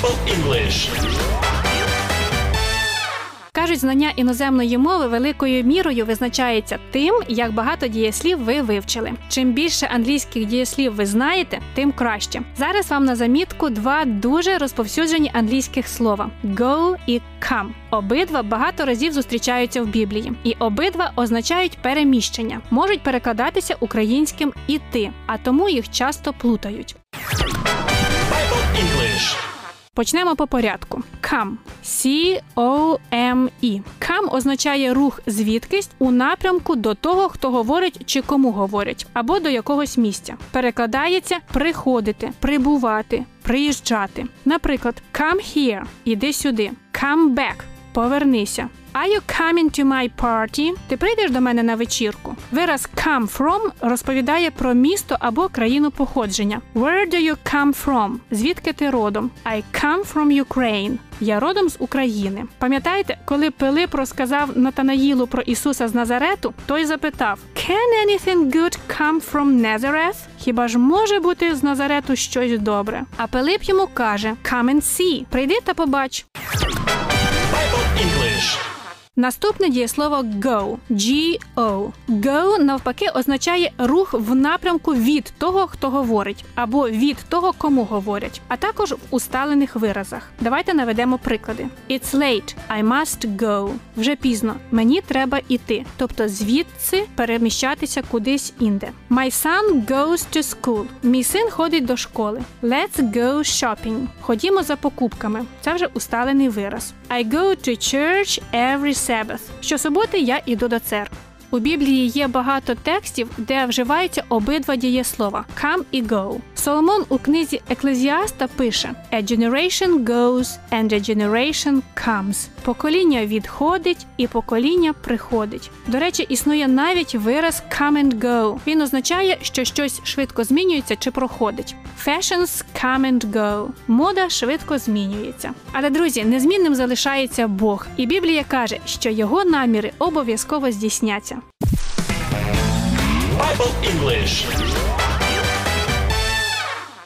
Bible English. Кажуть, знання іноземної мови великою мірою визначається тим, як багато дієслів ви вивчили. Чим більше англійських дієслів ви знаєте, тим краще. Зараз вам на замітку два дуже розповсюджені англійських слова: go і come. Обидва багато разів зустрічаються в Біблії, і обидва означають переміщення, можуть перекладатися українським іти, а тому їх часто плутають. Bible English. Почнемо по порядку. Come. C-O-M-E. Come означає рух звідкись у напрямку до того, хто говорить чи кому говорять, або до якогось місця. Перекладається приходити, прибувати, приїжджати. Наприклад, come here – іди сюди. Come back – повернися. Are you coming to my party? Ти прийдеш до мене на вечірку? Вираз come from розповідає про місто або країну походження. Where do you come from? Звідки ти родом? I come from Ukraine. Я родом з України. Пам'ятаєте, коли Пилип розказав Натанаїлу про Ісуса з Назарету, той запитав: Can anything good come from Nazareth? Хіба ж може бути з Назарету щось добре? А Пилип йому каже: Come and see. Прийди та побач. Наступне дієслово go. G-O. Go навпаки означає рух в напрямку від того, хто говорить, або від того, кому говорять, а також в усталених виразах. Давайте наведемо приклади. It's late. I must go. Вже пізно. Мені треба іти. Тобто звідси переміщатися кудись інде. My son goes to school. Мій син ходить до школи. Let's go shopping. Ходімо за покупками. Це вже усталений вираз. I go to church every Sabbath. Щосуботи я іду до церкви. У Біблії є багато текстів, де вживаються обидва дієслова come і go. Соломон у книзі Еклезіаста пише: A generation goes and a generation comes. Покоління відходить і покоління приходить. До речі, існує навіть вираз come and go. Він означає, що щось швидко змінюється чи проходить. Fashions come and go. Мода швидко змінюється. Але друзі, незмінним залишається Бог, і Біблія каже, що його наміри обов'язково здійсняться. Bible English.